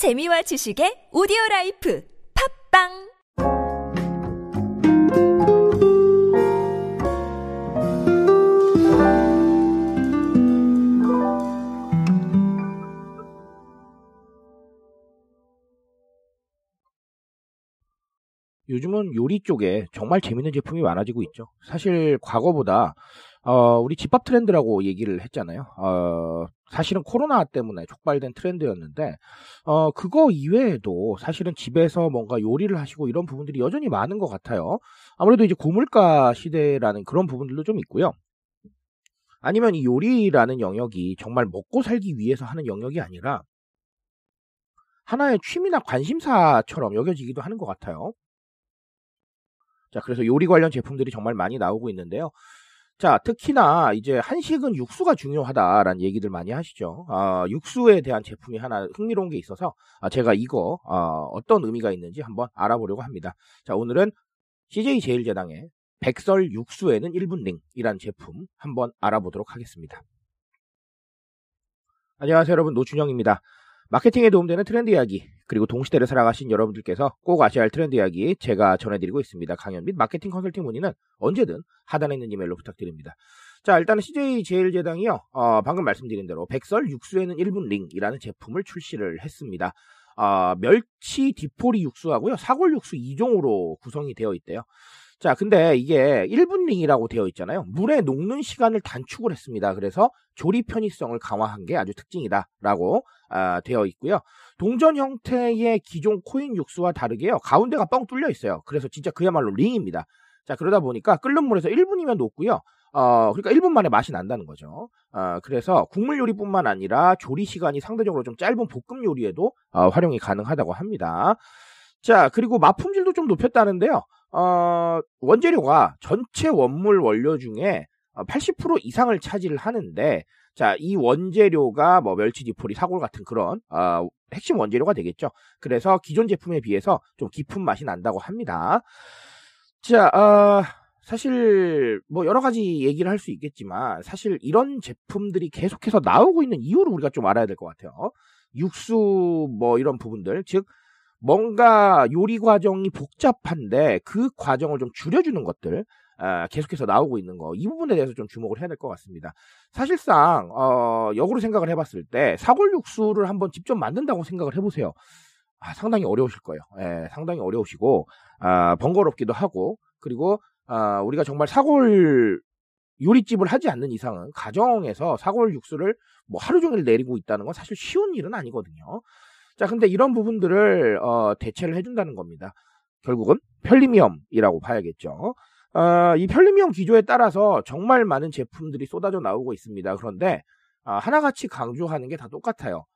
재미와 지식의 오디오 라이프. 팟빵 요즘은 요리 쪽에 정말 재밌는 제품이 많아지고 있죠. 사실 과거보다 어, 우리 집밥 트렌드라고 얘기를 했잖아요. 어, 사실은 코로나 때문에 촉발된 트렌드였는데 어, 그거 이외에도 사실은 집에서 뭔가 요리를 하시고 이런 부분들이 여전히 많은 것 같아요. 아무래도 이제 고물가 시대라는 그런 부분들도 좀 있고요. 아니면 이 요리라는 영역이 정말 먹고 살기 위해서 하는 영역이 아니라 하나의 취미나 관심사처럼 여겨지기도 하는 것 같아요. 자, 그래서 요리 관련 제품들이 정말 많이 나오고 있는데요. 자, 특히나 이제 한식은 육수가 중요하다라는 얘기들 많이 하시죠. 아, 육수에 대한 제품이 하나 흥미로운 게 있어서 아, 제가 이거 아, 어떤 의미가 있는지 한번 알아보려고 합니다. 자, 오늘은 CJ 제일제당의 백설 육수에는 1분 링이라는 제품 한번 알아보도록 하겠습니다. 안녕하세요 여러분 노준영입니다. 마케팅에 도움되는 트렌드 이야기 그리고 동시대를 살아가신 여러분들께서 꼭 아셔야 할 트렌드 이야기 제가 전해드리고 있습니다. 강연 및 마케팅 컨설팅 문의는 언제든 하단에 있는 이메일로 부탁드립니다. 자 일단은 CJ 제일제당이요 어, 방금 말씀드린 대로 백설 육수에는 1분 링이라는 제품을 출시를 했습니다. 어, 멸치 디포리 육수하고요 사골 육수 2종으로 구성이 되어 있대요. 자, 근데 이게 1분 링이라고 되어 있잖아요. 물에 녹는 시간을 단축을 했습니다. 그래서 조리 편의성을 강화한 게 아주 특징이다라고 아, 되어 있고요. 동전 형태의 기존 코인 육수와 다르게요. 가운데가 뻥 뚫려 있어요. 그래서 진짜 그야말로 링입니다. 자, 그러다 보니까 끓는 물에서 1분이면 녹고요. 어, 그러니까 1분 만에 맛이 난다는 거죠. 어, 그래서 국물 요리뿐만 아니라 조리 시간이 상대적으로 좀 짧은 볶음 요리에도 어, 활용이 가능하다고 합니다. 자, 그리고 맛 품질도 좀 높였다는데요. 어, 원재료가 전체 원물 원료 중에 80% 이상을 차지를 하는데, 자, 이 원재료가 뭐 멸치 디포리, 사골 같은 그런 어, 핵심 원재료가 되겠죠. 그래서 기존 제품에 비해서 좀 깊은 맛이 난다고 합니다. 자, 어, 사실 뭐 여러 가지 얘기를 할 수 있겠지만 사실 이런 제품들이 계속해서 나오고 있는 이유를 우리가 좀 알아야 될 것 같아요. 육수 뭐 이런 부분들, 즉 뭔가 요리 과정이 복잡한데 그 과정을 좀 줄여주는 것들 아, 계속해서 나오고 있는 거 이 부분에 대해서 좀 주목을 해야 될 것 같습니다. 사실상 어, 역으로 생각을 해봤을 때 사골 육수를 한번 직접 만든다고 생각을 해보세요. 아, 상당히 어려우실 거예요. 예, 상당히 어려우시고 아, 번거롭기도 하고 그리고 아, 우리가 정말 사골 요리집을 하지 않는 이상은 가정에서 사골 육수를 뭐 하루 종일 내리고 있다는 건 사실 쉬운 일은 아니거든요. 자, 근데 이런 부분들을 어, 대체를 해준다는 겁니다. 결국은 편리미엄이라고 봐야겠죠. 어, 이 편리미엄 기조에 따라서 정말 많은 제품들이 쏟아져 나오고 있습니다. 그런데 어, 하나같이 강조하는 게 다 똑같아요.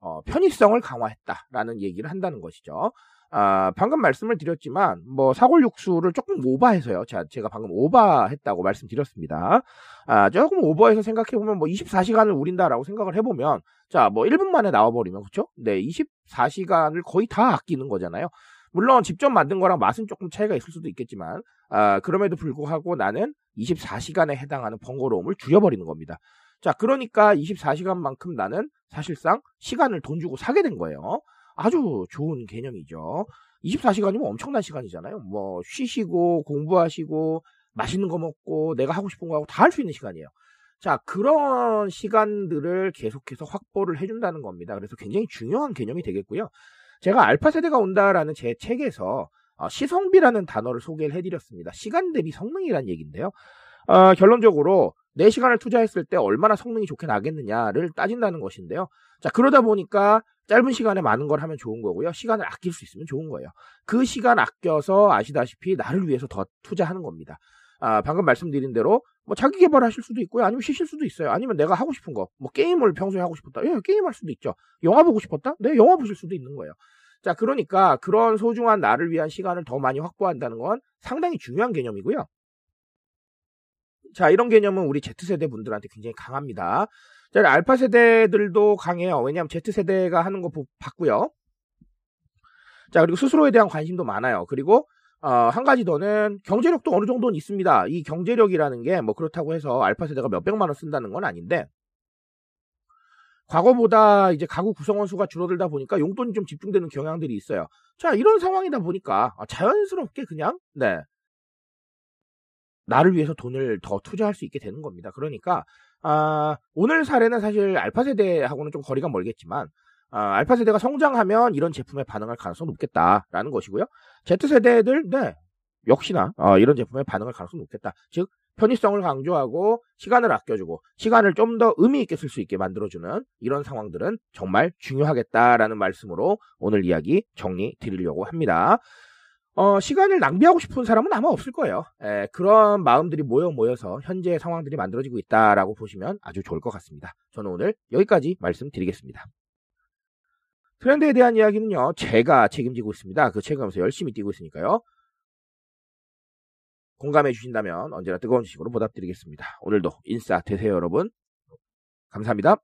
어, 편의성을 강화했다라는 얘기를 한다는 것이죠. 아, 방금 말씀을 드렸지만 뭐 사골 육수를 조금 오버해서요. 자, 제가 방금 오버했다고 말씀드렸습니다. 아, 조금 오버해서 생각해 보면 뭐 24시간을 우린다라고 생각을 해 보면 자, 뭐 1분 만에 나와 버리면 그렇죠? 네, 24시간을 거의 다 아끼는 거잖아요. 물론 직접 만든 거랑 맛은 조금 차이가 있을 수도 있겠지만 아, 그럼에도 불구하고 나는 24시간에 해당하는 번거로움을 줄여버리는 겁니다. 자, 그러니까 24시간만큼 나는 사실상 시간을 돈 주고 사게 된 거예요. 아주 좋은 개념이죠. 24시간이면 엄청난 시간이잖아요. 뭐 쉬시고 공부하시고 맛있는 거 먹고 내가 하고 싶은 거 하고 다 할 수 있는 시간이에요. 자, 그런 시간들을 계속해서 확보를 해준다는 겁니다. 그래서 굉장히 중요한 개념이 되겠고요. 제가 알파 세대가 온다라는 제 책에서 어, 시성비라는 단어를 소개를 해드렸습니다. 시간 대비 성능이라는 얘기인데요. 어, 결론적으로 내 시간을 투자했을 때 얼마나 성능이 좋게 나겠느냐를 따진다는 것인데요. 자, 그러다 보니까 짧은 시간에 많은 걸 하면 좋은 거고요. 시간을 아낄 수 있으면 좋은 거예요. 그 시간 아껴서 아시다시피 나를 위해서 더 투자하는 겁니다. 아, 방금 말씀드린 대로 뭐 자기 개발하실 수도 있고요. 아니면 쉬실 수도 있어요. 아니면 내가 하고 싶은 거, 뭐 게임을 평소에 하고 싶었다. 예, 게임 할 수도 있죠. 영화 보고 싶었다? 네, 영화 보실 수도 있는 거예요. 자, 그러니까 그런 소중한 나를 위한 시간을 더 많이 확보한다는 건 상당히 중요한 개념이고요. 자, 이런 개념은 우리 Z세대 분들한테 굉장히 강합니다. 자, 알파 세대들도 강해요. 왜냐하면 Z세대가 하는 거 봤고요. 자, 그리고 스스로에 대한 관심도 많아요. 그리고 어, 한 가지 더는 경제력도 어느 정도는 있습니다. 이 경제력이라는 게 뭐 그렇다고 해서 알파 세대가 몇 백만 원 쓴다는 건 아닌데 과거보다 이제 가구 구성원 수가 줄어들다 보니까 용돈이 좀 집중되는 경향들이 있어요. 자, 이런 상황이다 보니까 아, 자연스럽게 그냥 네. 나를 위해서 돈을 더 투자할 수 있게 되는 겁니다. 그러니까 아, 오늘 사례는 사실 알파 세대하고는 좀 거리가 멀겠지만 아, 알파 세대가 성장하면 이런 제품에 반응할 가능성이 높겠다라는 것이고요. Z 세대들 네 역시나 어, 이런 제품에 반응할 가능성이 높겠다. 즉 편의성을 강조하고 시간을 아껴주고 시간을 좀 더 의미 있게 쓸 수 있게 만들어주는 이런 상황들은 정말 중요하겠다라는 말씀으로 오늘 이야기 정리 드리려고 합니다. 어, 시간을 낭비하고 싶은 사람은 아마 없을 거예요. 에, 그런 마음들이 모여 모여서 현재 상황들이 만들어지고 있다라고 보시면 아주 좋을 것 같습니다. 저는 오늘 여기까지 말씀드리겠습니다. 트렌드에 대한 이야기는요, 제가 책임지고 있습니다. 그 책임하면서 열심히 뛰고 있으니까요. 공감해 주신다면 언제나 뜨거운 지식으로 보답드리겠습니다. 오늘도 인싸 되세요, 여러분. 감사합니다.